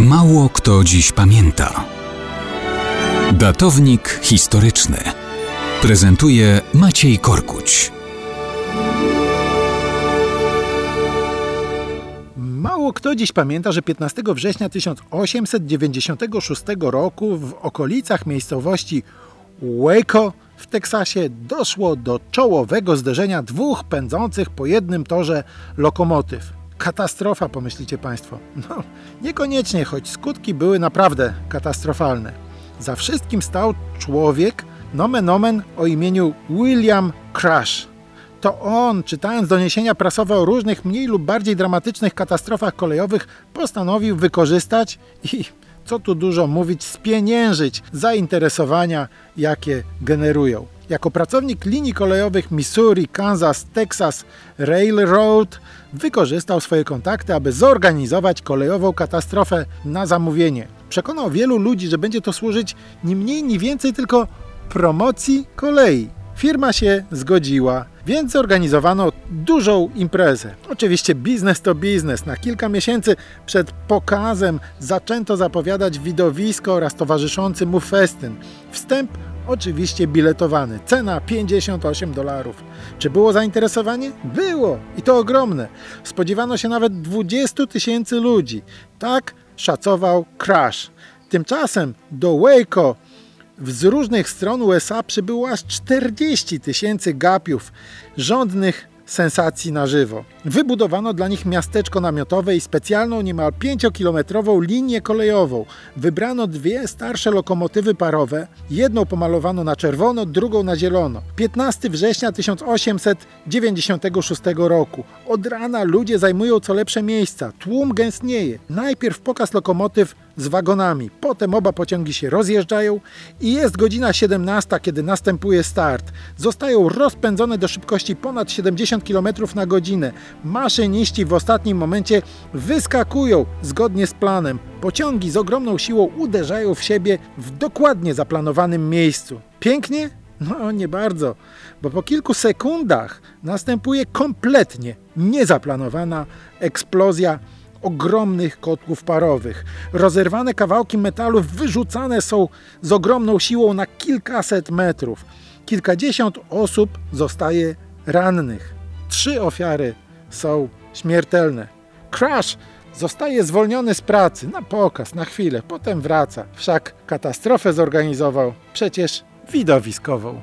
Mało kto dziś pamięta. Datownik historyczny prezentuje Maciej Korkuć. Mało kto dziś pamięta, że 15 września 1896 roku w okolicach miejscowości Waco w Teksasie doszło do czołowego zderzenia dwóch pędzących po jednym torze lokomotyw. Katastrofa, pomyślicie Państwo. No, niekoniecznie, choć skutki były naprawdę katastrofalne. Za wszystkim stał człowiek, nomen omen o imieniu William Crash. To on, czytając doniesienia prasowe o różnych mniej lub bardziej dramatycznych katastrofach kolejowych, postanowił wykorzystać i, co tu dużo mówić, spieniężyć zainteresowania, jakie generują. Jako pracownik linii kolejowych Missouri, Kansas, Texas Railroad wykorzystał swoje kontakty, aby zorganizować kolejową katastrofę na zamówienie. Przekonał wielu ludzi, że będzie to służyć ni mniej, ni więcej tylko promocji kolei. Firma się zgodziła, więc zorganizowano dużą imprezę. Oczywiście biznes to biznes. Na kilka miesięcy przed pokazem zaczęto zapowiadać widowisko oraz towarzyszący mu festyn. Wstęp oczywiście biletowany. Cena 58 dolarów. Czy było zainteresowanie? Było i to ogromne. Spodziewano się nawet 20 tysięcy ludzi. Tak szacował Crash. Tymczasem do Waco z różnych stron USA przybyło aż 40 tysięcy gapiów, rządnych sensacji na żywo. Wybudowano dla nich miasteczko namiotowe i specjalną niemal 5-kilometrową linię kolejową. Wybrano dwie starsze lokomotywy parowe, jedną pomalowano na czerwono, drugą na zielono. 15 września 1896 roku. Od rana ludzie zajmują co lepsze miejsca, tłum gęstnieje. Najpierw pokaz lokomotyw z wagonami, potem oba pociągi się rozjeżdżają i jest godzina 17, kiedy następuje start. Zostają rozpędzone do szybkości ponad 70 km na godzinę. Maszyniści w ostatnim momencie wyskakują zgodnie z planem. Pociągi z ogromną siłą uderzają w siebie w dokładnie zaplanowanym miejscu. Pięknie? No nie bardzo, bo po kilku sekundach następuje kompletnie niezaplanowana eksplozja ogromnych kotłów parowych. Rozerwane kawałki metalu wyrzucane są z ogromną siłą na kilkaset metrów. Kilkadziesiąt osób zostaje rannych. Trzy ofiary są śmiertelne. Crash zostaje zwolniony z pracy na pokaz, na chwilę, potem wraca. Wszak katastrofę zorganizował przecież widowiskową.